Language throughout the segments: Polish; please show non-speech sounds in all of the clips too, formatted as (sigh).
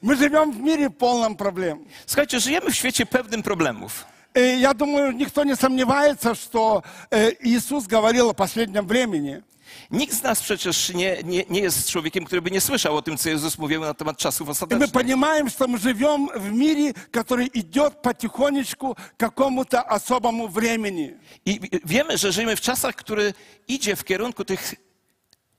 Мы живем в мире полном проблем. Słuchajcie, żyjemy w świecie pełnym problemów. И я думаю, никто не сомневается, что э, Иисус говорил о последнем времени. Nikt z nas przecież nie, nie, nie jest człowiekiem, który by nie słyszał o tym, co Jezus mówił na temat czasów И мы ostatecznych. понимаем, что мы живем в мире, который идет потихонечку к какому-то особому времени. I wiemy, że żyjemy w czasach, który idzie w kierunku tych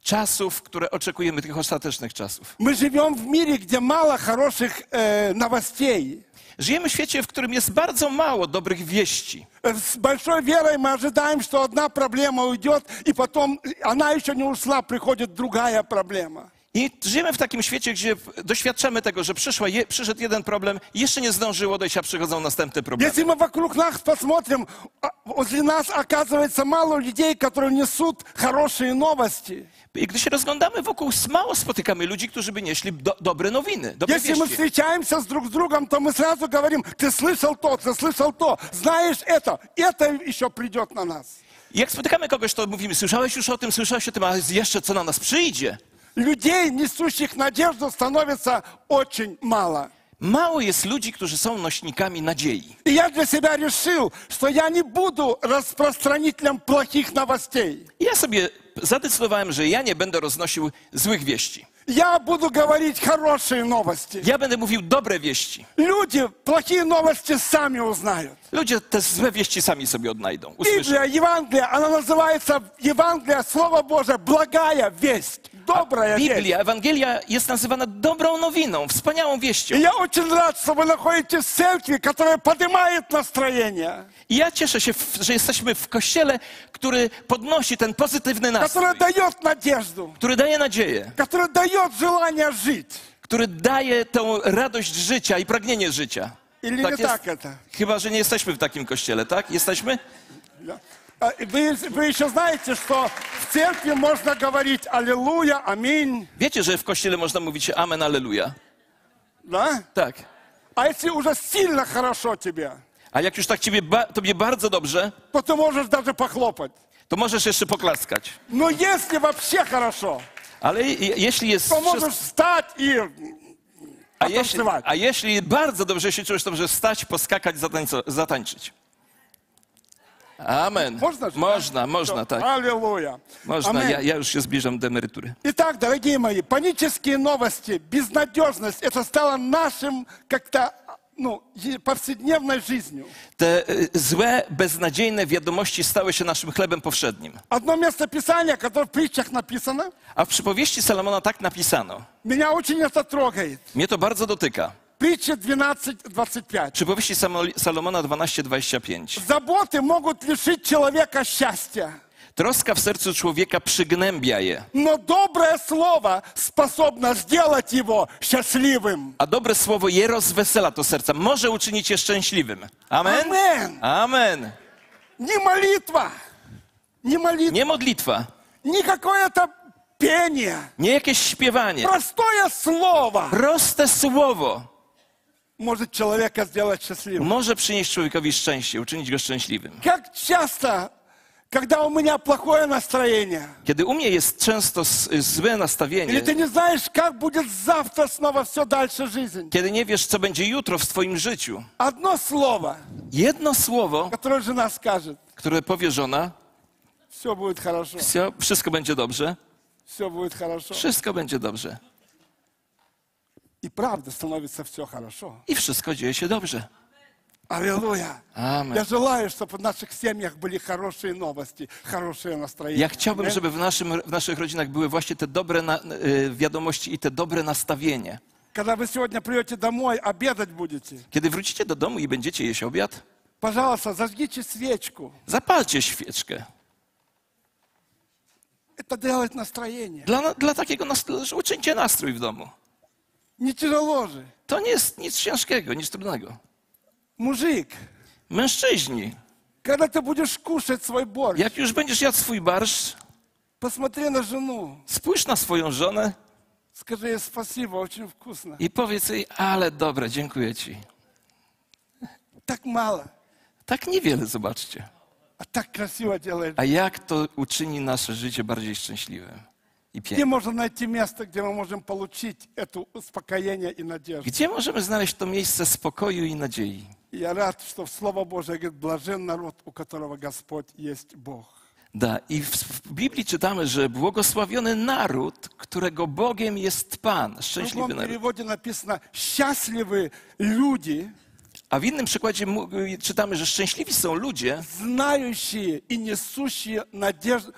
czasów, które oczekujemy, tych ostatecznych czasów. Мы живем в мире, где мало хороших э, новостей. Żyjemy w świecie, w którym jest bardzo mało dobrych wieści. Э, С большой верой мы ожидаем, что одна проблема уйдет, и потом она еще не ушла, приходит другая проблема. I żyjemy w takim świecie, gdzie doświadczamy tego, że przyszła je, przyszedł jeden problem, jeszcze nie zdążyło dojść, a przychodzą następne problemy. Если мы вокруг нас посмотрим, а, возле нас оказывается мало людей, которые несут хорошие новости. I gdy się rozglądamy wokół, mało spotykamy ludzi, którzy by nieśli do, dobre nowiny, dobre Если мы wieści. встречаемся с друг с другом, то мы сразу говорим, ты слышал то, ты слышал то, знаешь это, это еще придет на нас. I jak spotykamy kogoś, to mówimy, słyszałeś już o tym, słyszałeś o tym, a jeszcze co na nas przyjdzie. Людей, несущих надежду, становится очень мало. Mało jest ludzi, którzy są nośnikami nadziei. И я для себя решил, что я не буду распространителем плохих новостей. I ja sobie zadecydowałem, że ja nie będę roznosił złych wieści. Я буду говорить хорошие новости. Ja będę mówił dobre wieści. Люди плохие новости сами узнают. Ludzie te złe wieści sami sobie odnajdą, usłyszą. Библия, Евангелие, она называется Евангелие, Слово Божие, благая весть, добрая весть. Biblia, Ewangelia jest nazywana dobrą nowiną, wspaniałą И wieścią. я очень рад, что вы находитесь в церкви, которая поднимает настроение, I ja cieszę się, w- że jesteśmy w kościele, który podnosi ten pozytywny nastrój, которая дает надежду, który daje nadzieję, которая дает желание жить. który daje tą radość życia i pragnienie życia. Или не Tak jest? так это? Chyba, że nie jesteśmy w takim kościele, tak? Jesteśmy? Да. А Вы, вы еще знаете, что в церкви можно говорить «Аллилуйя», «Аминь», Wiecie, że w kościele można mówić Amen, Alleluja. да? Tak. А если уже сильно хорошо тебе, A jak już tak ciebie, ba- tobie bardzo dobrze, то ты можешь даже похлопать. to możesz jeszcze poklaskać. Но если вообще хорошо, Ale je- jeśli jest... то wszystko- можешь встать и A jeśli, Tancować. a jeśli bardzo dobrze się czujesz, to możesz stać, poskakać, zatańco, zatańczyć. Amen. Можно же? Można, да? można, Всё. tak. Аллилуйя. Można. Аминь. Ja, ja już się zbliżam do emerytury. Итак, дорогие мои, панические новости, безнадежность, это стало нашим как-то ну, е- повседневной жизнью. Te y, złe, beznadziejne wiadomości stały się naszym chlebem powszednim. Одно место Писания, которое в притчах написано, A w przypowieści Salomona tak napisano. меня очень это трогает. Mnie to bardzo dotyka. Притча 12.25. Przypowieści Samo- Salomona 12:25. Заботы могут лишить человека счастья, Troska w sercu człowieka przygnębia je, но доброе слово способно сделать его счастливым. a dobre słowo je rozwesela to serca, może uczynić je szczęśliwym. Amen? Amen. Amen. Не молитва, не молитва, Nie modlitwa, не какое-то пение, nie jakieś śpiewanie. простое слово Proste słowo может человека сделать счастливым. może przynieść człowiekowi szczęście, uczynić go szczęśliwym. Как часто, когда у меня плохое настроение, Kiedy u mnie jest często s- złe или nastawienie, ты не знаешь, как будет завтра снова все дальше жизнь, kiedy nie wiesz, co będzie jutro w twoim życiu, одно слово, jedno słowo, которое жена скажет, które powie żona, все будет хорошо, "Wsio- wszystko będzie dobrze, все будет хорошо. wszystko będzie dobrze. И правда становится все хорошо. I wszystko dzieje się dobrze. Аллилуйя. Amen. Я желаю, чтобы в наших семьях были хорошие новости, хорошее настроение. Ja chciałbym, Аминь. żeby w, naszym, w naszych rodzinach były właśnie te dobre na, y, wiadomości i te dobre nastawienie. Когда вы сегодня придете домой, обедать будете, Kiedy wrócicie do domu i będziecie jeść obiad, пожалуйста, зажгите свечку. zapalcie świeczkę. Это делает настроение. Dla, dla takiego nastro- że uczyńcie nastrój w domu. Не тяжело же. To nie jest nic ciężkiego, nic trudnego. Мужик, Mężczyźni, когда ты будешь кушать свой борщ, jak już będziesz jadł swój barszcz, посмотри на жену, spójrz na swoją żonę скажи ей спасибо, очень вкусно. i powiedz jej, ale dobre, dziękuję ci. Так мало, Tak niewiele, zobaczcie. а так красиво делает. A jak to uczyni nasze życie bardziej szczęśliwym? i Где piękne. можно найти место, где мы можем получить это успокоение и надежду? Gdzie możemy znaleźć to miejsce spokoju i nadziei? И я рад, что в Слово Божие говорит, блажен народ, у которого Господь есть Бог. Da. I w, w Biblii czytamy, że błogosławiony naród, którego Bogiem jest Pan, В szczęśliwy другом naród. переводе написано «счастливы люди, A w innym przykładzie mu- czytamy, że szczęśliwi są ludzie, знающие и несущие, надежду,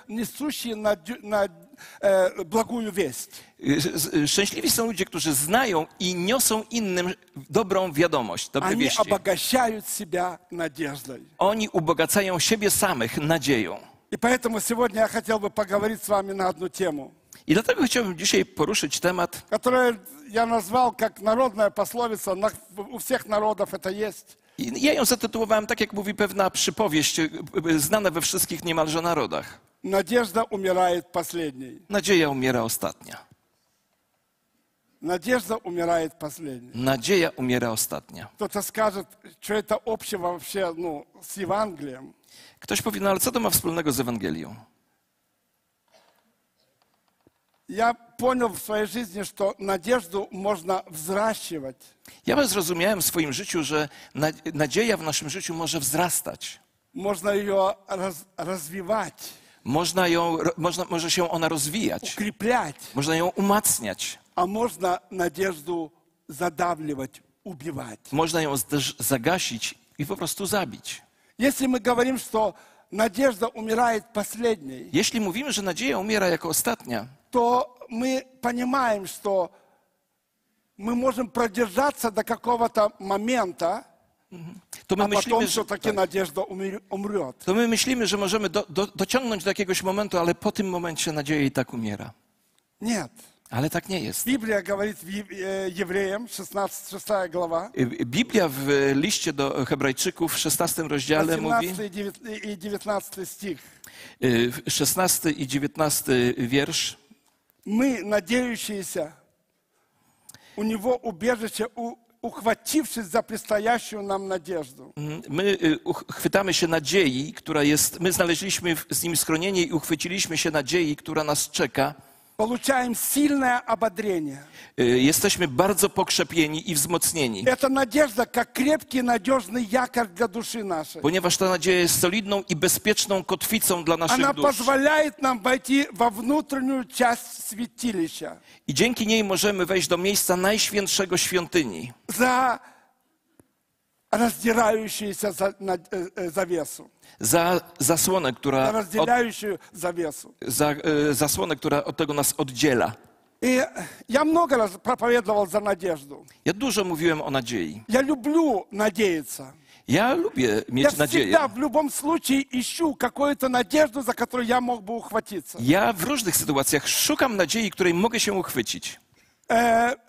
несущие надю- на- э, благую весть». y, z- szczęśliwi są ludzie, którzy znają i niosą innym dobrą wiadomość, dobre Они wieści. обогащают себя надеждой. Oni ubogacają siebie samych nadzieją. И поэтому сегодня я хотел бы поговорить с вами на одну тему, I dlatego chciałbym dzisiaj poruszyć temat, которую я назвал как народная пословица, на- у всех народов это есть. i ja ją zatytułowałem tak, jak mówi pewna przypowieść, y, y, znana we wszystkich niemalże narodach. Надежда умирает последней. Nadzieja umiera ostatnia. Надежда умирает последней. Nadzieja umiera ostatnia. Кто-то скажет, что это общего вообще ну, с Евангелием. Ktoś powie, no ale co to ma wspólnego z Ewangelią? Я понял в своей жизни, что надежду можно взращивать. Ja zrozumiałem w swoim życiu, że na- nadzieja w naszym życiu może wzrastać. Можно ее раз- развивать, Można ją, ro- można, może się ona rozwijać. укреплять, Można ją umacniać. а можно надежду задавливать, убивать. Można ją też zagasić i po prostu zabić. Если мы говорим, что надежда умирает последней, Jeśli mówimy, że nadzieja umiera jako ostatnia, то мы понимаем, что мы можем продержаться до какого-то момента, Mhm. To my A myślimy, że takie tak. nadzieja umrła. To my myślimy, że możemy do, do, dociągnąć do jakiegoś momentu, ale po tym momencie nadzieja i tak umiera. Nie. Ale tak nie jest. Biblia э, э, mówi Jewrejom, 16, 6 głowa. Biblia w liście do Hebrajczyków w 16 rozdziale 18 mówi. i 19 stich. 16 i 19 wiersz. My, nadziejący się, u Niego ubierzecie u uchwaciwszy, zaprystaja się nam nadzieżdą. Mm, my y, chwytamy się nadziei, która jest, my znaleźliśmy z nim schronienie i uchwyciliśmy się nadziei, która nas czeka. Получаем сильное ободрение. Y, Jesteśmy bardzo pokrzepieni i wzmocnieni, Это надежда, как крепкий, надежный якорь для души нашей. ponieważ ta nadzieja jest solidną i bezpieczną kotwicą dla Она naszych dusz. позволяет нам войти во внутреннюю часть святилища. I dzięki niej możemy wejść do miejsca najświętszego świątyni, за раздирающуюся за- на- э, э, завесу, za zasłonę, за która, od, разделяющую завесу. za, y, zasłonę, która od tego nas oddziela. И я много раз проповедовал за надежду. Ja dużo mówiłem o nadziei. Я люблю надеяться. Ja lubię Я mieć nadzieję. всегда в любом случае ищу какую-то надежду, за которую я мог бы ухватиться. Ja w różnych sytuacjach szukam nadziei, której mogę się uchwycić. Э, как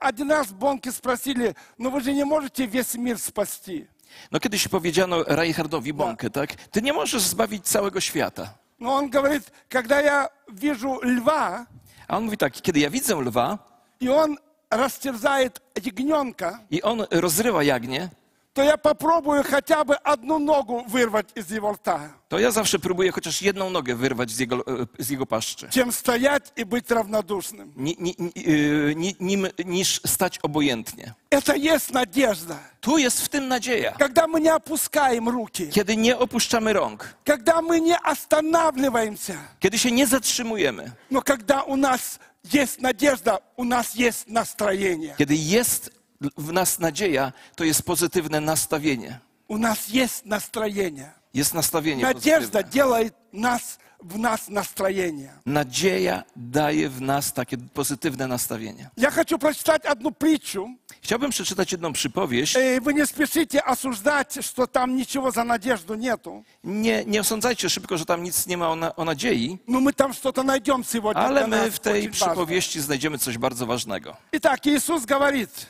Один раз Бонки спросили, ну вы же не можете весь мир спасти. No kiedyś powiedziano Reinhardowi Bonke, tak? Ty nie możesz zbawić całego świata. Но он говорит, когда я вижу льва, A on mówi tak, kiedy ja widzę lwa и он растерзает ягненка, i on rozrywa jagnię, то я попробую хотя бы одну ногу вырвать из его рта, to ja zawsze próbuję chociaż jedną nogę wyrwać z jego, e, z jego paszczy. чем стоять и быть равнодушным. Ni, ni, ni, y, ni, nim, niż stać obojętnie. Это есть надежда. Tu jest w tym nadzieja. Когда мы не опускаем руки, Kiedy nie opuszczamy rąk, когда мы не останавливаемся, kiedy się nie zatrzymujemy, но когда у нас есть надежда, у нас есть настроение. kiedy jest w nas nadzieja, to jest pozytywne nastawienie. У нас есть настроение. Jest nastawienie Надежда pozytywne. делает нас, в нас настроение. Nadzieja daje w nas takie pozytywne nastawienie. Я хочу прочитать одну притчу. Chciałbym przeczytać jedną przypowieść. Э, Вы не спешите осуждать, что там ничего за надежду нету. Nie, nie osądzajcie szybko, że tam nic nie ma o, na, o nadziei, Но мы там что-то найдем сегодня. ale для my нас w tej очень важное. przypowieści znajdziemy coś bardzo ważnego. Итак, Иисус говорит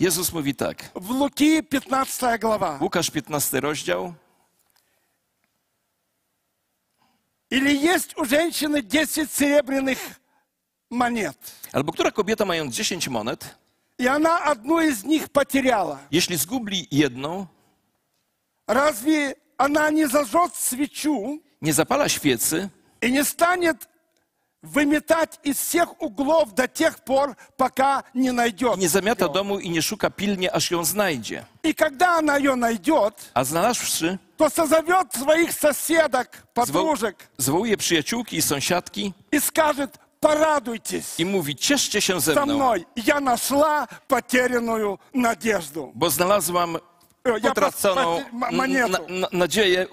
Jezus mówi tak, в Луки 15 глава. Łukasz 15 rozdział, Или есть у женщины 10 серебряных монет, albo która kobieta mając 10 monet, и она одну из них потеряла. jeśli zgubli jedną, Разве она не зажжет свечу nie zapala świecy и не станет выметать из всех углов до тех пор, пока не найдет. Nie zamiata domu i nie szuka pilnie, aż ją znajdzie. И когда она ее найдет, A znalazłszy, то созовет своих соседок, подружек zwołuje przyjaciółki i sąsiadki и скажет, порадуйтесь i mówi, cieszcie się ze со mną, мной, я нашла потерянную надежду. bo znalazłam Э, Я utraconą пос- м- монету. na, na, nadzieję,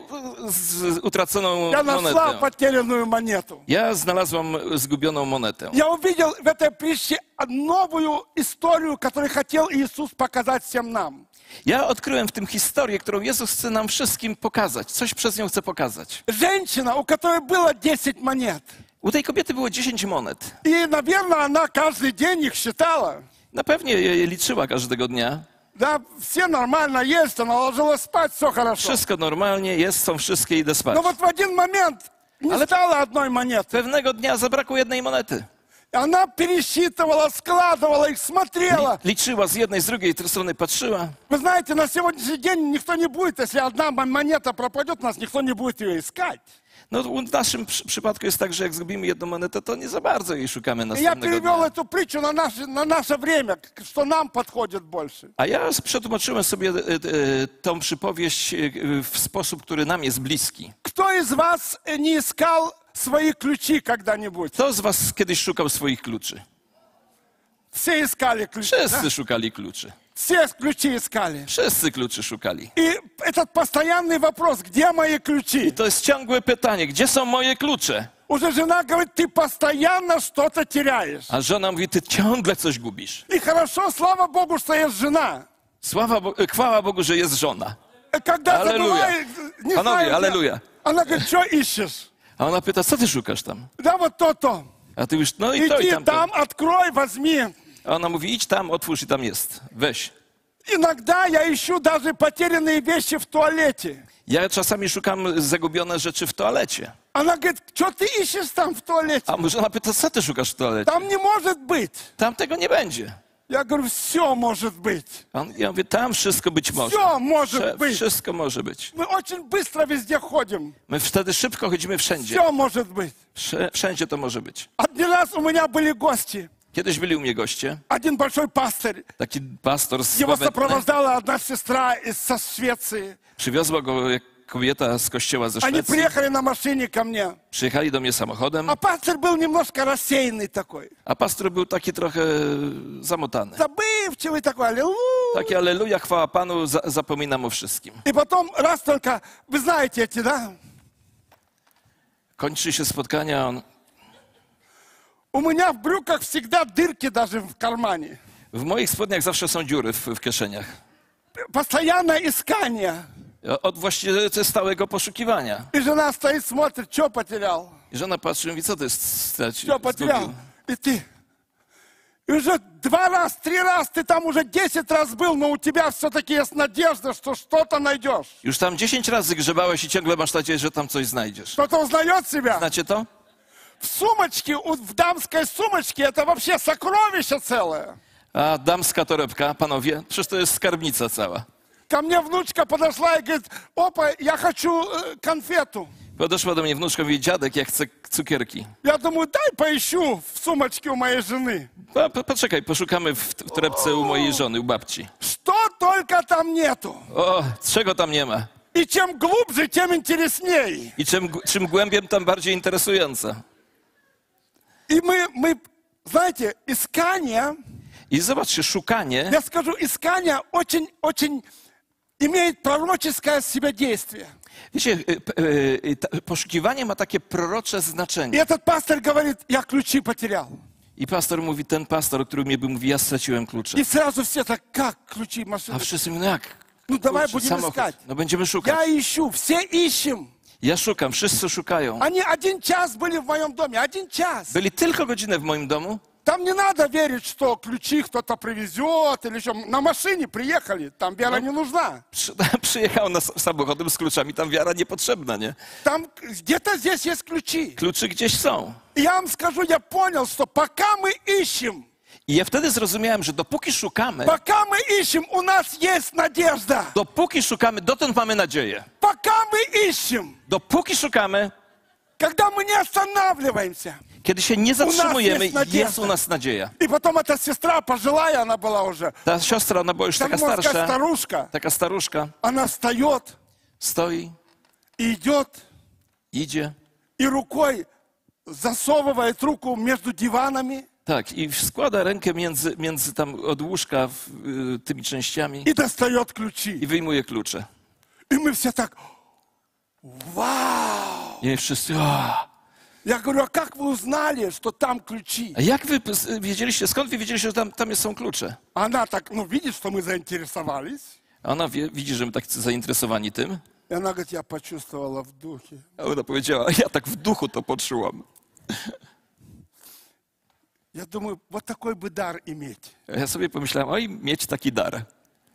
z, utraconą Я нашла monetę. потерянную монету. Ja znalazłam zgubioną monetę. Я увидел в этой притче новую историю, которую хотел Иисус показать всем нам. Ja odkryłem w tym historię, którą Jezus chce nam wszystkim pokazać. Coś przez nią chce pokazać. Женщина, у которой было 10 монет. U tej kobiety było 10 monet. И, наверное, она каждый день их считала. Na pewnie je je liczyła każdego dnia. Да, все нормально есть, она ложилась спать, все хорошо. Wszystko normalnie, jest, są wszystkie, idę spać. Но вот в один момент не Ale- стало одной монеты. Pewnego dnia zabrakło jednej monety. Она пересчитывала, складывала их, смотрела. Liczyła z jednej, z drugiej strony, patrzyła. Вы знаете, на сегодняшний день никто не будет, если одна монета пропадет, нас никто не будет ее искать. No, w naszym przy- przypadku jest tak, że jak zgubimy jedną monetę, to nie za bardzo jej szukamy И я następnego перевел dnia. эту притчу на наше, на наше время, к- что нам подходит больше. A ja przetłumaczyłem sobie e, e, tą przypowieść e, w sposób, który nam jest bliski. Кто из вас э, не искал свои ключи когда-нибудь? Kto z was kiedyś szukał swoich kluczy? Все искали ключи. да? Wszyscy szukali kluczy. Все ключи искали. Wszyscy kluczy szukali. И этот постоянный вопрос, где мои ключи? To jest ciągłe pytanie, gdzie są moje klucze? Уже жена говорит, ты постоянно что-то теряешь. A żona mówi, ty ciągle coś gubisz. И хорошо, слава Богу, что есть жена. Sława Bo- e, chwała Bogu, że jest żona. Э, Когда Аллилуйя. забывает, не Панове, знаю, где- аллилуйя. Она говорит, что ищешь? A ona pyta, co ty szukasz tam? Да вот то-то. A ty już, no i to i Иди tamto. там, открой, возьми. A ona mówi, idź tam, otwórz i tam jest. Weź. Иногда я ищу даже потерянные вещи в туалете. Ja czasami szukam zagubione rzeczy w toalecie. Она говорит, что ты ищешь там в туалете? A żona pyta, co ty szukasz w toalecie? Там не может быть. Tam tego nie będzie. Я говорю, все может быть. A On, ja mówię, tam wszystko być może. Все может Wsze- быть. Wszystko może być. Мы очень быстро везде ходим. My wtedy szybko chodzimy wszędzie. Все может быть. Wsze- Wszędzie to może być. Один раз у меня были гости. Kiedyś byli u mnie goście, Один большой пастырь. taki pastor z Его Słowetny. сопровождала одна сестра из со Швеции. Przywiozła go jak kobieta z kościoła ze Они Szwecji. приехали на машине ко мне. Przyjechali do mnie samochodem, А пастор был немножко рассеянный такой. a pastor był taki trochę zamotany. Забывчивый такой. аллилуйя. Takie aleluja, chwała Panu, za, zapominam o wszystkim. И потом раз только, вы знаете эти, да? Kończy się spotkanie, a on У меня в брюках всегда дырки даже в кармане. w moich spodniach zawsze są dziury w, w kieszeniach. Постоянное искание. Od właściwie stałego poszukiwania. И жена стоит, смотрит, что потерял, I żona patrzy i mówi, co ty stracił? что потерял. И ты. И уже два раз, три раз, ты там уже десять раз был, но у тебя все-таки есть надежда, что что-то найдешь. Już tam 10 razy grzebałeś i ciągle masz nadzieję, że tam coś znajdziesz. Кто-то узнает себя. Znacie to? В сумочке, у- в дамской сумочке, это вообще сокровище целое. A damska torebka, panowie, przecież to jest skarbnica cała. Ко мне внучка подошла и говорит, опа, я хочу э, конфету. Podeszła do mnie wnuczka i mówi, dziadek, ja chcę cukierki. Я думаю, дай поищу в сумочке у моей жены. Po, po, poczekaj, poszukamy w, w torebce u mojej żony, u babci. Что только там нету. O, czego tam nie ma? И чем глубже, тем интересней. I czym, czym głębiem, tam bardziej interesująca. И мы, мы, знаете, искание, I zobaczcie, szukanie я скажу, искание очень, очень имеет пророческое в себе действие. Wiecie, y, p- y, y, ta- poszukiwanie ma takie prorocze И znaczenie. этот пастор говорит, я ключи потерял. I pastor mówi, ten pastor, o którym mnie był, mówi, ja straciłem klucze. И сразу все так, как ключи A машины? wszyscy mówią, no jak? Ну давай Klucze, будем samochód. искать. No będziemy szukać. Я ищу, все ищем. Ja szukam, wszyscy szukają. Они один час были в моем доме, один час. Byli tylko godzinę w moim domu. Там не надо верить, что ключи кто-то привезет или еще. На машине приехали, там вера не нужна. Przy, (laughs) przyjechał nas samochodem z kluczami, tam wiara niepotrzebna, nie? Там где-то здесь есть ключи. Kluczy gdzieś są. И я вам скажу, я понял, что пока мы ищем, I ja wtedy zrozumiałem, że dopóki szukamy, пока мы ищем, у нас есть надежда. dopóki szukamy, dotąd mamy nadzieję. Пока мы ищем, Dopóki szukamy, когда мы не останавливаемся, Kiedy się nie zatrzymujemy, jest nadzieja. jest u nas nadzieja. И потом эта сестра, пожилая она была уже, Ta siostra, ona była już так taka можно сказать, starsza, старушка, taka staruszka, она встает stoi, и идет, idzie, и рукой засовывает руку между диванами tak, i składa rękę między, między tam od łóżka w, y, tymi częściami и достает i ключи. wyjmuje klucze. И мы все так, вау! I wszyscy, o, Я говорю, а как вы узнали, что там ключи? a jak wy p- wiedzieliście, skąd wy wiedzieliście, że tam, tam są klucze? Она так, ну, видит, что мы заинтересовались. A ona wie, widzi, że my tak zainteresowani tym. И она говорит, я почувствовала в духе. A ona powiedziała, ja tak w duchu to poczułam. Я думаю, вот такой бы дар иметь. A ja sobie pomyślałem, oj, mieć taki dar.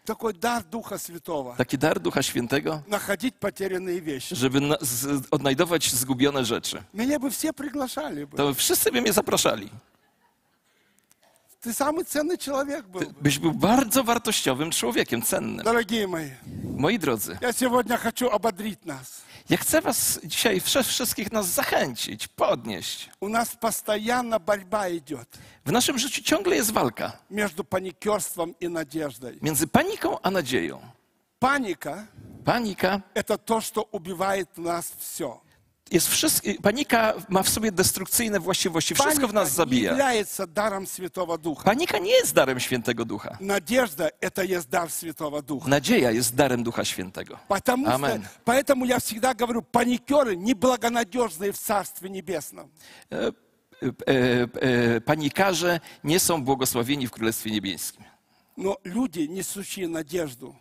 Такой дар Духа Святого. Taki dar Ducha Świętego, Находить потерянные вещи. żeby na, z, odnajdować zgubione rzeczy. Меня бы все приглашали бы. To wszyscy by mnie zapraszali. Ты самый ценный человек был бы. Byś był bardzo wartościowym człowiekiem, cennym. Дорогие мои, Moi drodzy, я сегодня хочу ободрить нас. ja chcę was dzisiaj wsze- wszystkich nas zachęcić, podnieść. У нас постоянно борьба идет W naszym życiu ciągle jest walka между паникерством и надеждой. między paniką a nadzieją. Паника Panika – это то, что убивает в нас все. jest wszystko, panika ma w sobie destrukcyjne właściwości. Wszystko w nas не zabija. является даром Святого Духа. Panika nie jest darem Świętego Ducha. Надежда – это есть дар Святого Духа. Nadzieja jest darem Ducha Świętego. Потому что, Амен. поэтому я всегда говорю, паникеры неблагонадежные в Царстве Небесном. E, e, e, Panikarze nie są błogosławieni w Królestwie Niebieskim. Но люди, несущие надежду,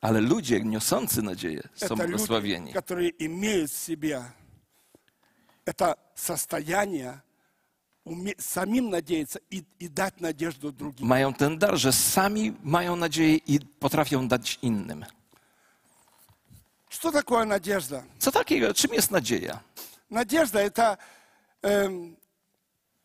Ale ludzie niosący nadzieję są это люди, błogosławieni. которые имеют в себе это состояние уме- самим надеяться и, и дать надежду другим. Mają ten dar, że sami mają nadzieję i potrafią dać innym. Что такое надежда? Co takiego? Czym jest nadzieja? Надежда это эм,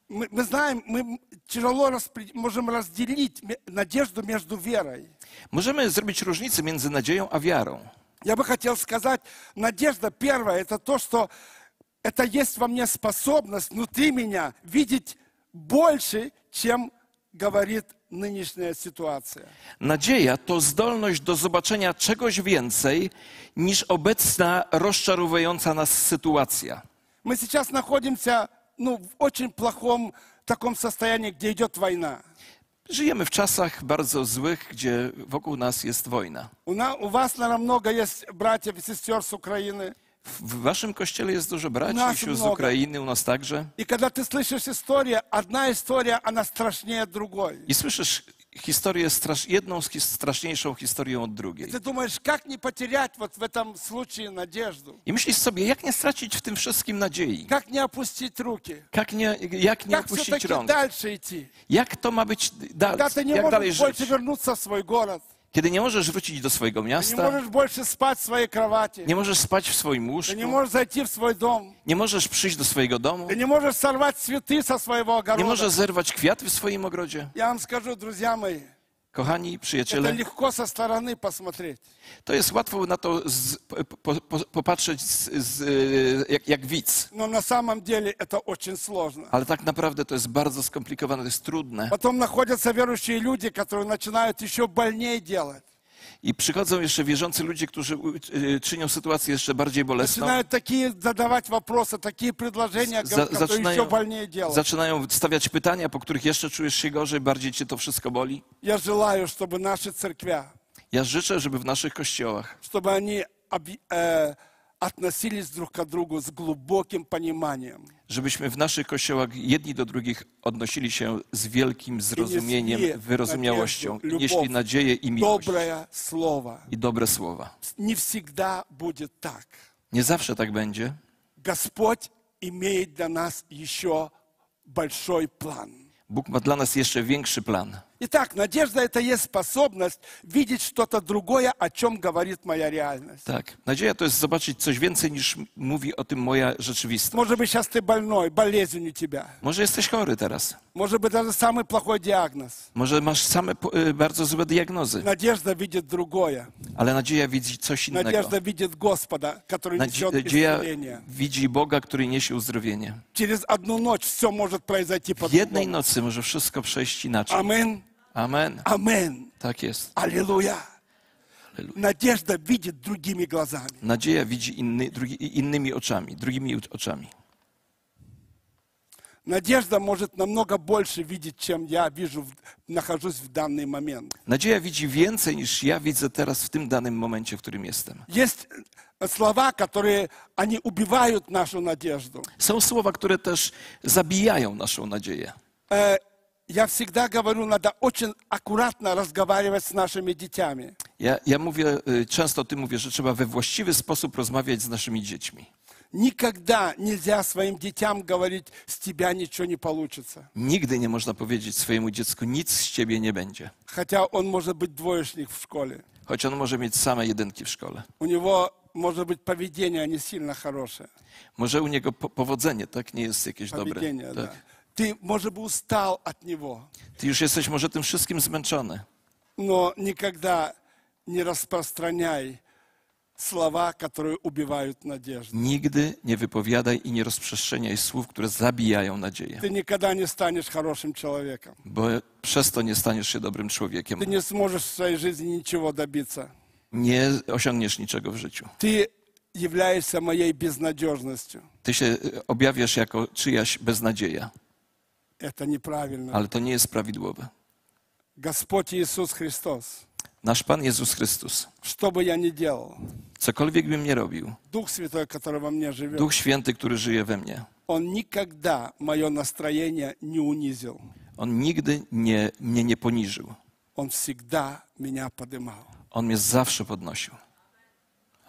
мы, мы знаем, мы тяжело распри- можем разделить надежду между верой. Możemy zrobić różnicę między nadzieją a wiarą. Я бы хотел сказать, надежда первая это то, что это есть во мне способность внутри меня видеть больше, чем говорит нынешняя ситуация. Nadzieja to zdolność do zobaczenia czegoś więcej niż obecna rozczarowująca nas sytuacja. Мы сейчас находимся ну, в очень плохом таком состоянии, где идет война. Żyjemy w czasach bardzo złych, gdzie wokół nas jest wojna. У, на- у вас, наверное, много есть братьев и сестер с Украины. W waszym kościele jest dużo braci Nas i sióstr z много. Ukrainy, u nas także. И когда ты слышишь историю, одна история, она страшнее другой. I słyszysz historię, strasz, jedną z his, straszniejszą historią od drugiej. Ты думаешь, как не потерять вот в этом случае надежду? I myślisz sobie, jak nie stracić w tym wszystkim nadziei? Как не опустить руки? Jak nie, jak nie Как opuścić все-таки rąk? дальше идти? Jak to ma być dalej? Когда ты не Jak dalej можешь żyć? больше вернуться в свой город, Kiedy nie możesz wrócić do swojego ты не miasta, можешь больше спать в своей кровати, nie możesz spać w swoim ты łóżku, не можешь зайти в свой дом, nie możesz przyjść do swojego domu, ты не можешь сорвать цветы со своего nie огорода. możesz zerwać kwiaty w swoim ogrodzie. Я вам скажу, друзья мои, Kochani это przyjaciele, легко со стороны посмотреть. to jest łatwo na to z, po, po, popatrzeć z, z, jak, jak widz, Но на самом деле это очень сложно. ale tak naprawdę to jest bardzo skomplikowane, to jest trudne. Потом находятся верующие люди, которые начинают еще больнее делать. I przychodzą jeszcze wierzący ludzie, którzy y, czynią sytuację jeszcze bardziej bolesną. Начинают такие задавать вопросы, такие предложения, Za, которые еще zaczynają, больнее делать. zaczynają stawiać pytania, po których jeszcze czujesz się gorzej, bardziej cię to wszystko boli. Я желаю, чтобы наши церквя, Ja życzę, żeby w naszych kościołach, чтобы они оби- э, относились друг к другу с глубоким пониманием. żebyśmy w naszych kościołach jedni do drugich odnosili się z wielkim zrozumieniem, свет, wyrozumiałością, надежду, nieśli любовь, nadzieję i miłość Доброе слово. i dobre słowa. Не всегда будет так. Nie zawsze tak będzie. Господь имеет для нас еще большой план. Bóg ma dla nas jeszcze większy plan. Итак, надежда – это есть способность видеть что-то другое, о чем говорит моя реальность. Tak. Nadzieja to jest zobaczyć coś więcej niż m- mówi o tym moja rzeczywistość. Может быть, сейчас ты больной, болезнь у тебя. Może jesteś chory teraz. Может быть, даже самый плохой диагноз. Może masz same po- y, bardzo złe diagnozy. Надежда видит другое. Ale nadzieja widzi coś innego. Надежда видит Господа, который несет Nadzieja исцеление. widzi Boga, który niesie uzdrowienie. Через одну ночь все может произойти W jednej по-другому. nocy może wszystko przejść inaczej. Амин. Amen. Амин. Tak jest. Аллилуйя. Аллилуйя. Надежда видит другими глазами. Nadzieja widzi inny, drugi, innymi oczami, drugimi oczami. Надежда может намного больше видеть, чем я вижу, в- нахожусь в данный момент. Nadzieja widzi więcej niż ja widzę teraz w tym danym momencie, w którym jestem. Есть э, слова, которые, они убивают нашу надежду. Są słowa, które też zabijają naszą nadzieję. Э, Я всегда говорю, надо очень аккуратно разговаривать с нашими детьми. Ja, ja mówię, y, często o tym mówię, że trzeba we właściwy sposób rozmawiać z naszymi dziećmi. Никогда нельзя своим детям говорить, с тебя ничего не получится. Nigdy nie można powiedzieć swojemu dziecku, nic z ciebie nie będzie. Хотя он может быть двоечник в школе. Choć on może mieć same jedynki w szkole. У него может быть поведение не сильно хорошее. Może u niego po powodzenie, tak? Nie jest jakieś dobre. Поведение, да. Tak. Ты, может быть, устал от него, Ty już jesteś może tym wszystkim zmęczony. но никогда не распространяй слова, которые убивают надежду. Nigdy nie wypowiadaj i nie rozprzestrzeniaj słów, które zabijają nadzieję. Ты никогда не станешь хорошим человеком. Bo przez to nie staniesz się dobrym człowiekiem. Ты не сможешь в своей жизни ничего добиться. Nie osiągniesz niczego w życiu. Ты являешься моей безнадежностью. Ty się y, objawiasz jako czyjaś beznadzieja, Это неправильно. ale to nie jest prawidłowe. Господь Иисус Христос, Nasz Pan Jezus Chrystus, что бы я ни делал, cokolwiek bym nie robił, Дух Святой, который во мне живет, Duch Święty, który żyje we mnie, Он никогда мое настроение не унизил. On nigdy nie, mnie nie poniżył. Он всегда меня поднимал. On mnie zawsze podnosił.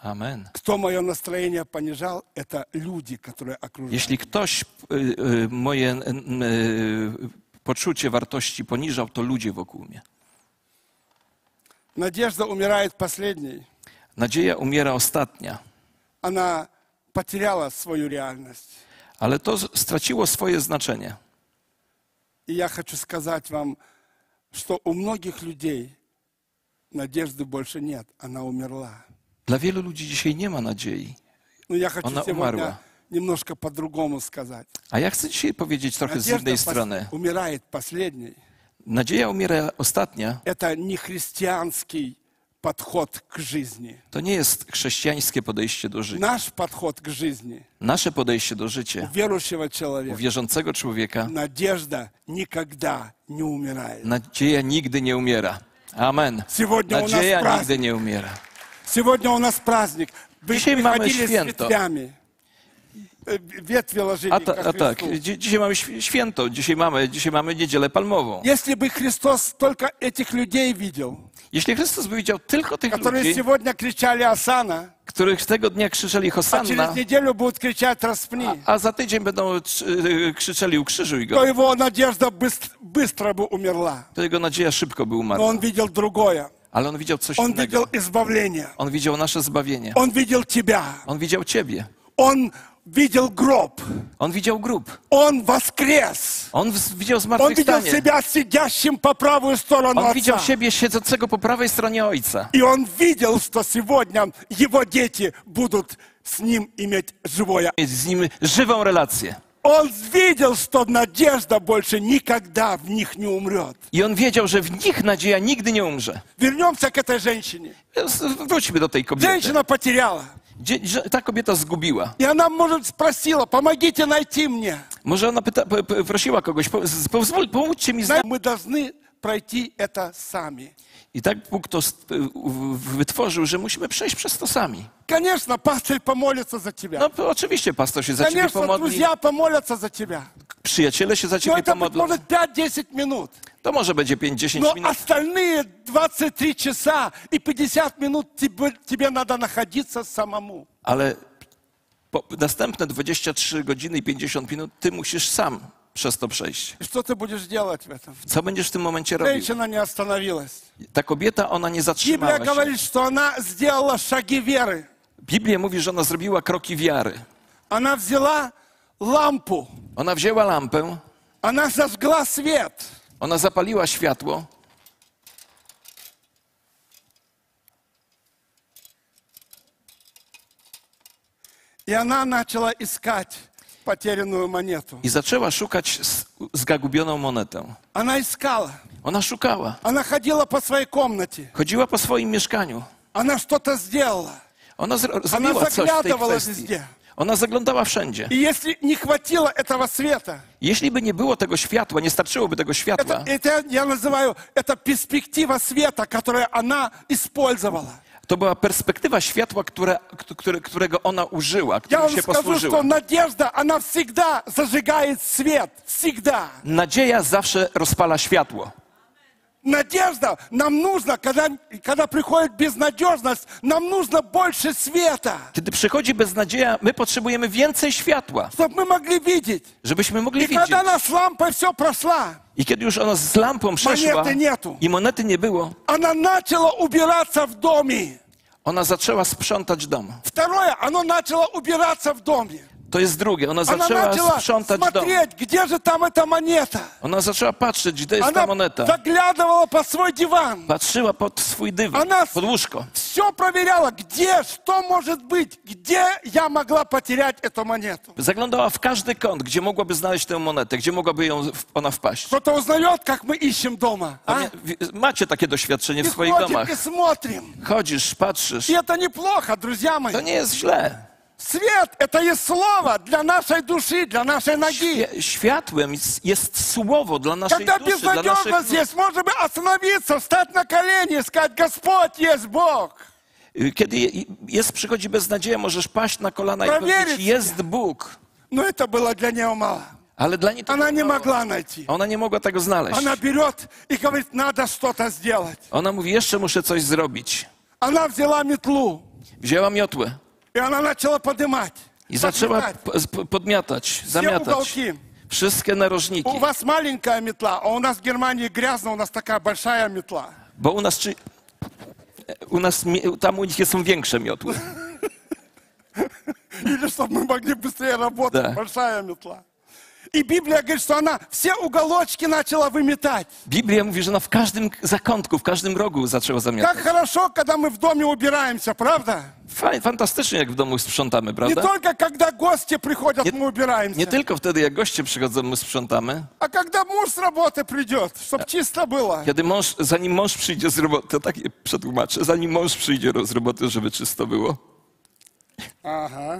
Amen. Кто мое настроение понижал, это люди, которые окружают. Jeśli ktoś y, y, moje y, poczucie wartości poniżał, to ludzie wokół mnie. Надежда умирает последней. Nadzieja umiera ostatnia, Она потеряла свою реальность. ale to straciło swoje znaczenie. И я хочу сказать вам, что у многих людей надежды больше нет. Она умерла. Dla wielu ludzi dzisiaj nie ma nadziei. Но я хочу Она сегодня умерла. немножко по-другому сказать. A ja chcę dzisiaj powiedzieć trochę z innej пос- strony. умирает последней. Nadzieja umiera ostatnia. Это не христианский подход к жизни. To nie jest chrześcijańskie podejście do życia. Наш подход к жизни Nasze podejście do у życia, верующего u человека. wierzącego człowieka, Надежда никогда не умирает. nadzieja nigdy nie umiera. Amen. Сегодня у нас Nadzieja nigdy праздник. nie umiera. Сегодня у нас праздник. Вы Dzisiaj mamy приходили с święto. ветвями. Э, Ветви ложили A, ко ta, a tak, Христу. dzi- dzisiaj mamy świ- święto, dzisiaj mamy, dzisiaj mamy niedzielę palmową. Если бы Христос только этих людей видел, Jeśli Chrystus by widział tylko tych которые ludzi, сегодня кричали «Осана», których tego dnia krzyczeli а Hosanna, через неделю будут кричать «Распни», a za tydzień będą y, krzyczeli ukrzyżuj то go, его надежда быстро, быстро бы умерла. to jego nadzieja szybko by Но umarła. он видел другое. Ale on widział coś Он innego. видел избавление. On widział nasze zbawienie. Он видел тебя. On widział Ciebie. Он видел гроб. On widział grób. Он воскрес. On w- widział Он видел zmartwychwstanie. себя сидящим по правую сторону On widział Отца. siebie siedzącego po prawej stronie Ojca. И он видел, что сегодня его дети будут с ним иметь живое. Mieć z nim żywą relację. Он видел, что надежда больше никогда в них не умрет. I on wiedział, że w nich nadzieja nigdy nie umrze. Вернемся к этой женщине. Wróćmy do tej kobiety. Женщина потеряла. Gdzie, że ta kobieta zgubiła. И она, может, спросила, помогите найти мне. Może ona pyta, p- p- prosiła kogoś, po, z- pozwól, pomóżcie mi znaleźć. Мы должны пройти это сами. I tak Bóg to st- w- wytworzył, że musimy przejść przez to sami. Конечно, пастырь помолится за тебя. No to oczywiście pastor się za ciebie Конечно, pomodli, друзья помолятся за тебя. przyjaciele się za Но ciebie это быть pomodlą. может 5-10 минут. To może będzie 5-10 Но minut, остальные 23 часа и 50 минут тебе, тебе надо находиться самому. ale po, następne 23 godziny i 50 minut ty musisz sam przez to przejść. И что ты будешь делать в этом? Co będziesz w tym momencie robił? Женщина не остановилась. Ta kobieta, ona nie Библия zatrzymała się. говорит, что она сделала шаги веры. Biblia mówi, że ona zrobiła kroki wiary. Она взяла лампу, Ona wzięła lampę, она зажгла свет. ona zapaliła światło И она начала искать потерянную монету. i zaczęła szukać s- zgagubioną monetę. Она искала. Ona szukała. Она ходила по своей комнате. Chodziła po swoim mieszkaniu. Она что-то сделала. Ona zro- zrobiła coś w tej zaglądała kwestii. wезде. Ona zaglądała wszędzie. И если не хватило этого света, Jeśli by nie było tego światła, nie starczyłoby tego światła, это, это я называю, это перспектива света, которую она использовала. to była perspektywa światła, które, które, którego ona użyła, Я którym вам się скажу, posłużyła. что надежда, она всегда зажигает свет. Всегда. Nadzieja zawsze rozpala światło. Надежда, нам нужно, когда, когда приходит безнадежность, нам нужно больше света, Kiedy przychodzi beznadzieja, my potrzebujemy więcej światła, чтобы мы могли видеть. żebyśmy mogli И widzieć. когда она с лампой все прошла, I kiedy już ona z lampą przeszła Monety nietu. i monety nie było, она начала убираться в доме. ona zaczęła sprzątać dom. Второе, она начала убираться в доме. To jest drugie. Ona Она zaczęła начала sprzątać dom. смотреть, где же там эта монета. Ona zaczęła patrzeć, gdzie jest ta Она moneta. заглядывала под свой диван. Patrzyła pod swój dywan, Ona- pod łóżko. Все проверяла, где, что может быть, где я могла потерять эту монету. Zaglądała w każdy kąt, gdzie mogłaby znaleźć tę monetę, gdzie mogłaby ją, ona wpaść. Кто-то узнает, как мы ищем дома. а? Pewnie wi- Macie takie doświadczenie w И swoich ходим, domach. и смотрим. Chodzisz, patrzysz. И это неплохо, друзья мои. To nie jest źle. Свет – это есть слово для нашей души, для нашей ноги. Świe- Światłem jest, jest słowo dla naszej Когда duszy, dla безнадежность naszych... есть, можем остановиться, встать на колени и сказать, Господь есть Бог. Kiedy je- jest, przychodzi beznadzieja, możesz paść na kolana i Проверить powiedzieć, jest Bóg. Но это было для нее мало. Ale dla niej to Она не mało. могла найти. Ona nie mogła tego znaleźć. Она берет и говорит, надо что-то сделать. Ona mówi, jeszcze muszę coś zrobić. Она взяла метлу, Wzięła miotłę и она начала поднимать. i zaczęła подметать. p- p- podmiatać, Все zamiatać. уголки. Wszystkie narożniki. У вас маленькая метла, а у нас в Германии грязно, у нас такая большая метла. Bo u nas, czy, u nas, mi- tam u nich są większe miotły. Или чтобы мы могли быстрее работать, Да. большая метла. И Библия говорит, что она все уголочки начала выметать. Biblia mówi, że ona w każdym zakątku, w każdym rogu zaczęła Как zamiatać. хорошо, когда мы в доме убираемся, правда? Faj, fantastycznie, jak w domu sprzątamy, Не prawda? только когда гости приходят, Nie- мы убираемся. Nie tylko wtedy, jak goście przychodzą, my sprzątamy. А когда муж с работы придет, чтобы чисто было. Kiedy mąż, zanim mąż przyjdzie z roboty, to tak przetłumaczę, zanim mąż przyjdzie z roboty, żeby czysto było. Ага.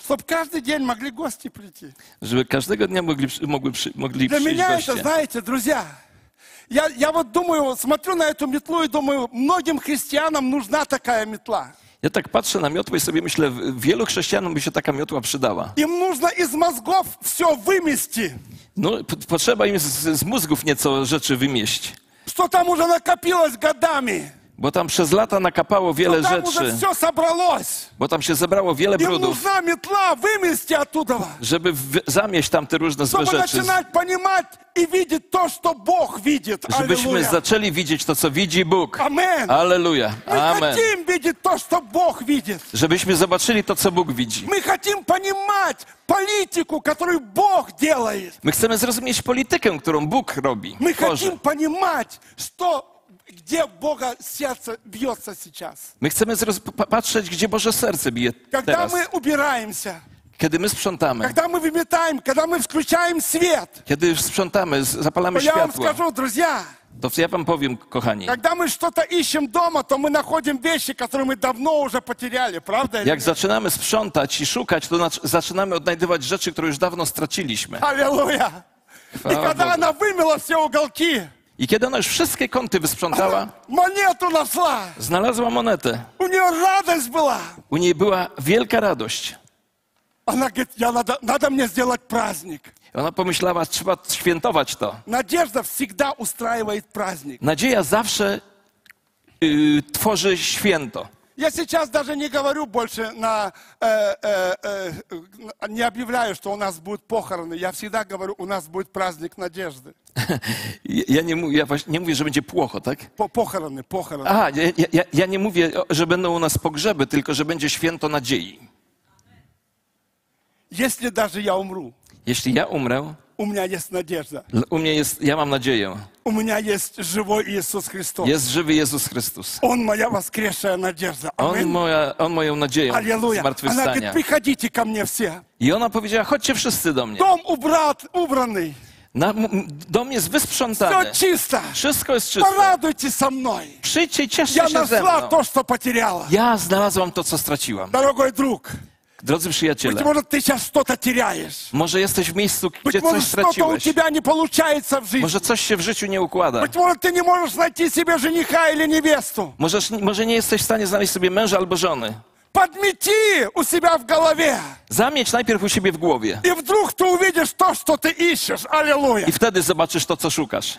Чтобы каждый день могли гости прийти. Żeby każdego dnia mogli, przy- mogły, przy- mogli Для przyjść меня goście. это, знаете, друзья, я, я вот думаю, смотрю на эту метлу и думаю, многим христианам нужна такая метла. Ja tak patrzę na miotłę i sobie myślę, w- wielu chrześcijanom by się taka miotła przydała. Им нужно из мозгов все вымести, No, p- potrzeba im z, z mózgów nieco rzeczy wymieść. что там уже накопилось годами, Bo tam przez lata nakapało wiele что там уже rzeczy, все собралось. bo tam się zebrało wiele Им brudów, нужна метла, вымести оттуда, żeby w, zamieść tam te różne złe чтобы rzeczy. начинать понимать и видеть то, что Бог видит. Żebyśmy Аллилуйя. zaczęli widzieć to, co widzi Bóg. Amen. Aleluja. Мы Amen. хотим видеть то, что Бог видит. Żebyśmy zobaczyli to, co Bóg widzi. Мы хотим понимать политику, которую Бог делает. My chcemy zrozumieć politykę, którą Bóg robi. Мы Tworzy. хотим понимать, что, где Бога сердце бьется сейчас. My chcemy zroz- pa- patrzeć, gdzie Boże serce bije Когда teraz. мы убираемся, Kiedy my sprzątamy, когда мы выметаем, когда мы включаем свет. kiedy sprzątamy, z- zapalamy Я вам światło, скажу, друзья, to ja wam powiem, kochani, когда мы что-то ищем дома, то мы находим вещи, которые мы давно уже потеряли, правда? или jak нет? zaczynamy sprzątać i szukać, to nac- zaczynamy odnajdywać rzeczy, które już dawno straciliśmy. Аллилуйя. И Chwała когда Bogu. она вымела все уголки, I kiedy ona już wszystkie kąty wysprzątała, монету нашла. znalazła monetę. У нее радость была. U niej była wielka radość. Она говорит, я надо, надо мне сделать праздник. Ona pomyślała, trzeba świętować to. Надежда всегда устраивает праздник. Nadzieja zawsze y, tworzy święto. Я сейчас даже не говорю больше на, э, э, э, не объявляю, что у нас будут похороны. Я всегда говорю, у нас будет праздник надежды. Ja nie, mów- ja właśnie nie mówię, że będzie płocho, tak? По- Похороны, похороны. A, ja, ja, ja nie mówię, że będą u nas pogrzeby, tylko że będzie święto nadziei. Если даже я умру, Jeśli ja umrę, У меня есть надежда. u mnie jest, ja mam nadzieję. У меня есть живой Иисус Христос. Jest żywy Jezus Chrystus. Он моя воскресшая надежда. On, Аминь. moja, on moją nadzieję Аллилуйя. Она говорит, приходите ко мне все. I ona powiedziała, chodźcie wszyscy do mnie. Дом убрат, убранный. Na, m- m- dom jest Все чисто. Wszystko jest czyste. Порадуйтесь со мной. Przyjdźcie cieszcie Я się ze нашла mną. то, что потеряла. Ja znalazłam to, co straciłam. Дорогой друг, Drodzy быть przyjaciele, может, ты сейчас что-то теряешь. może jesteś w miejscu, Быть gdzie coś может, что-то у straciłeś. тебя не получается в жизни. Może coś się w życiu nie układa. Быть может, ты не можешь найти себе жениха или невесту. Możesz, może nie jesteś w stanie znaleźć sobie męża albo żony. Подмети у себя в голове. Zamieć najpierw u siebie w głowie И вдруг ты увидишь то, что ты ищешь. Аллилуйя. i wtedy zobaczysz to, co szukasz.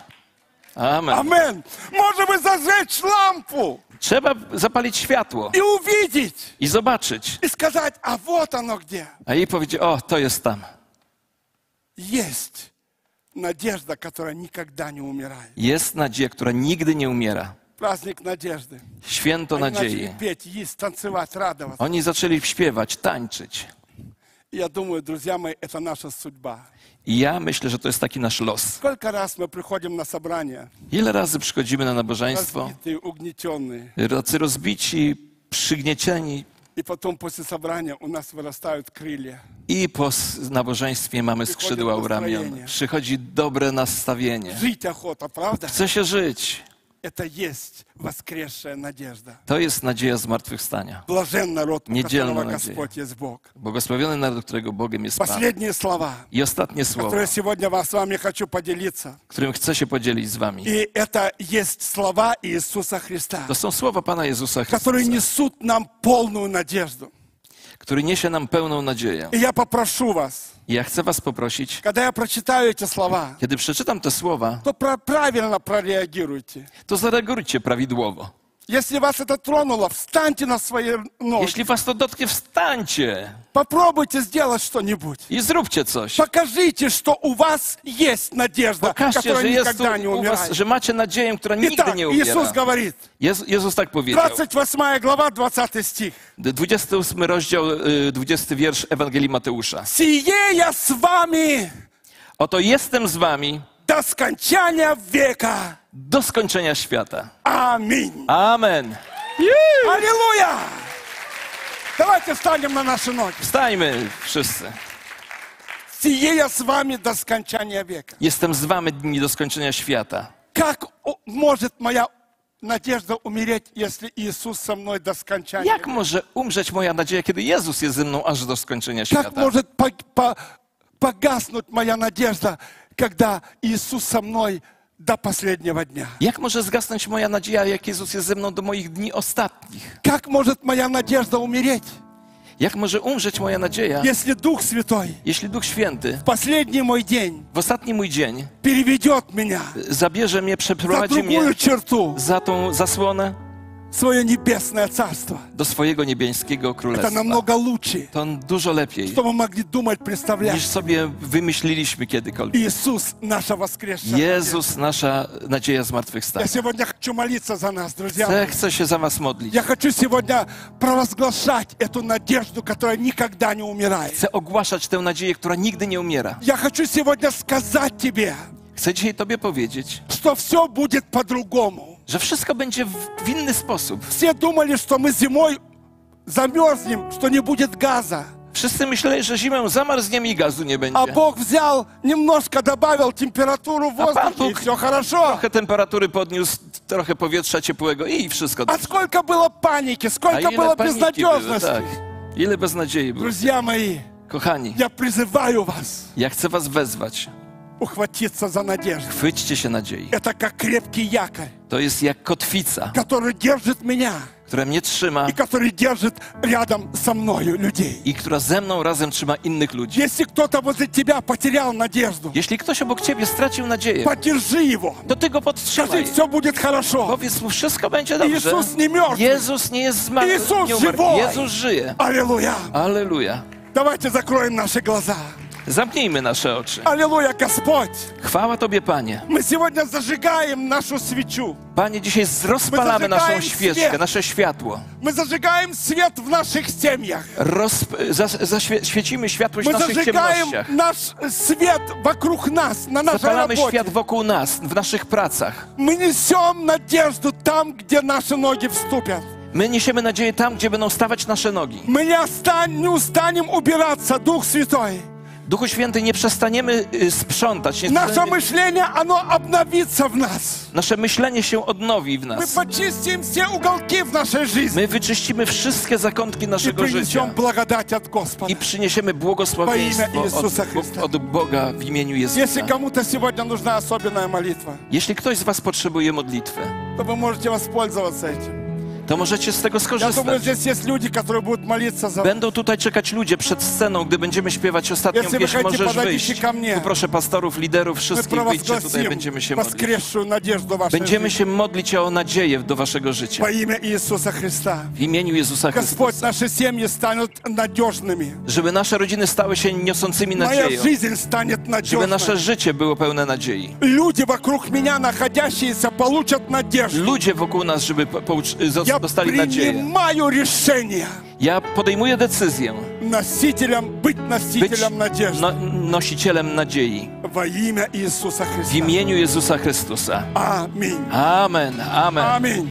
Amen. Амен. Может быть, зажечь лампу Trzeba zapalić światło и увидеть. i zobaczyć. И сказать, а вот оно где. A jej powiedzieć, o, to jest tam. Есть надежда, которая никогда не умирает. Jest nadzieja, która nigdy nie umiera. Праздник надежды. Święto Они nadziei. начали петь, есть, танцевать, радоваться. Oni zaczęli śpiewać, tańczyć. И Я думаю, друзья мои, это наша судьба. I ja myślę, że to jest taki nasz los. Сколько раз мы приходим на собрание, Ile razy przychodzimy na nabożeństwo, разбитые, угнетенные, tacy rozbici, przygniecieni и потом после собрания у нас вырастают крылья. i po s- nabożeństwie mamy skrzydła u ramion. Przychodzi dobre nastawienie. Жить охота, правда? Chce się żyć. Это есть воскресшая надежда. To jest nadzieja zmartwychwstania. Блажен народ, у Недельная которого надежда. Господь есть Бог. Błogosławiony naród, którego Bogiem jest Pan. Последние слова, I ostatnie słowo, которые сегодня вас, с вами хочу поделиться. którym chcę się podzielić z wami. И это есть слова Иисуса Христа, To są słowa Pana Jezusa которые несут нам полную надежду. który niesie nam pełną nadzieję. И я попрошу вас, I ja chcę was poprosić, когда я прочитаю эти слова, kiedy przeczytam te słowa, то про- правильно прореагируйте. to zareagujcie prawidłowo. Если вас это тронуло, встаньте на свои ноги. Jeśli was to dotknie, wstańcie Попробуйте сделать что-нибудь. i zróbcie coś. Покажите, что у вас есть надежда, Pokażcie, которая że, jest никогда не u, u was, умирает. że macie nadzieję, która nigdy Итак, nie Иисус umiera. говорит, Jezu, Jezus tak powiedział. 28 глава, 20 стих. 28 rozdział, y, 20 wiersz Ewangelii Mateusza. «Сие я с вами Oto jestem z wami до скончания века. do skończenia świata. Аминь». Amen. Аллилуйя! Давайте встанем на наши ноги. Wstajmy wszyscy. «Сие я с вами до скончания века». Jestem z wami dni do skończenia świata. Как о- может моя надежда умереть, если Иисус со мной до скончания Jak może umrzeć moja nadzieja, kiedy Jezus jest ze mną aż do skończenia Как świata? может по- по- погаснуть моя надежда, когда Иисус со мной до последнего дня? Jak może zgasnąć moja nadzieja, jak Jezus jest ze mną do moich dni ostatnich? Как может моя надежда умереть, Jak może umrzeć moja nadzieja, если Дух Святой jeśli Duch Święty в последний мой день w ostatni mój dzień переведет меня zabierze mnie, за przeprowadzi mnie другую черту, za tą zasłonę в свое небесное царство? do swojego niebieskiego Это królestwa? намного лучше, To dużo lepiej, что мы могли думать, представлять. niż sobie wymyśliliśmy kiedykolwiek. Иисус, наша воскресшая надежда. Jezus, nasza nadzieja Я zmartwychwstania. сегодня хочу молиться за нас, друзья. Chcę, мои. chcę się za was modlić. Я хочу сегодня провозглашать эту надежду, которая никогда не умирает. Chcę ogłaszać tę nadzieję, która nigdy nie umiera. Я хочу сегодня сказать тебе, Chcę dzisiaj tobie powiedzieć, что все будет по-другому. że wszystko będzie w, w inny sposób. Все думали, что мы зимой замерзнем, что не будет газа. Wszyscy myśleli, że zimę zamarzniemy i gazu nie będzie. А Бог взял, немножко добавил температуру в А Пан воздухе, и Бог- все хорошо. Trochę temperatury podniósł, trochę powietrza ciepłego i wszystko. А сколько было паники, A сколько ile было paniki było, безнадежности. tak. Ile beznadziei było. Друзья мои, Kochani, я призываю вас ja chcę was wezwać. ухватиться за надежду. Chwyćcie się nadziei. Это как крепкий якорь, To jest jak kotwica, который держит меня, które mnie trzyma и который держит рядом со мною людей. i która ze mną razem trzyma innych ludzi. Если кто-то возле тебя потерял надежду, Jeśli ktoś obok ciebie stracił nadzieję, поддержи его. to ty go Скажи, podtrzymaj. все будет хорошо. Powiedz mu, wszystko będzie dobrze. Иисус не мертв. Jezus nie jest zmarły, Jezus nie umarł. żywoj. Jezus żyje. Аллилуйя. Aleluja. Давайте закроем наши глаза. Zamknijmy nasze oczy. Аллилуйя, Господь. Chwała Tobie, Panie. Мы сегодня зажигаем нашу свечу. Panie, dzisiaj rozpalamy naszą zazęgałem świeczkę, świat. nasze światło. Мы зажигаем свет в наших семьях. Rozp... Zas... Zaświecimy światłość w Мы naszych зажигаем ciemnościach. наш свет вокруг нас, на нашей Zapalamy работе. świat wokół nas, w naszych pracach. Мы несем надежду там, где наши ноги вступят. My niesiemy nadzieję tam, gdzie będą stawać nasze nogi. Мы не, остань- не устанем убираться, Дух Святой. Duchu Święty, nie przestaniemy y, sprzątać. Nie Наше przestaniemy... мышление, оно обновится в нас. Nasze myślenie się odnowi w Мы nas. почистим все уголки в нашей жизни. My wyczyścimy wszystkie zakątki И naszego życia принесем благодать от Господа. i przyniesiemy błogosławieństwo Во имя Иисуса od, Христа. od Boga w imieniu Если Jezusa. кому-то сегодня нужна особенная молитва, Jeśli ktoś z Was potrzebuje modlitwy, то вы можете воспользоваться этим. to możecie z tego Я думаю, skorzystać. здесь есть люди, которые будут молиться за вас. Będą tutaj czekać ludzie przed sceną, gdy będziemy śpiewać ostatnią Jeśli pieśń. wychodzi, Możesz podajcie wyjść. ко мне. Tu proszę pastorów, liderów, Мы wszystkich, wyjdźcie tutaj, провозгласим będziemy się modlić. воскресшую надежду в вашей Będziemy жизни. się modlić o nadzieję do waszego życia. Во имя Иисуса Христа. W imieniu Jezusa Господь, Chrystusa. наши семьи станут надежными. Żeby nasze rodziny stały się niosącymi Моя nadzieją. жизнь станет Żeby nasze надежной. życie było pełne nadziei. Люди вокруг меня находящиеся получат надежду. Ludzie wokół nas, żeby po- poucz- zos- Я dostali nadzieję. принимаю решение Ja podejmuję decyzję носителем, быть być носителем надежды. no, nosicielem nadziei. Во имя Иисуса W Христа. imieniu Jezusa Chrystusa. Аминь. Amen, amen. Аминь.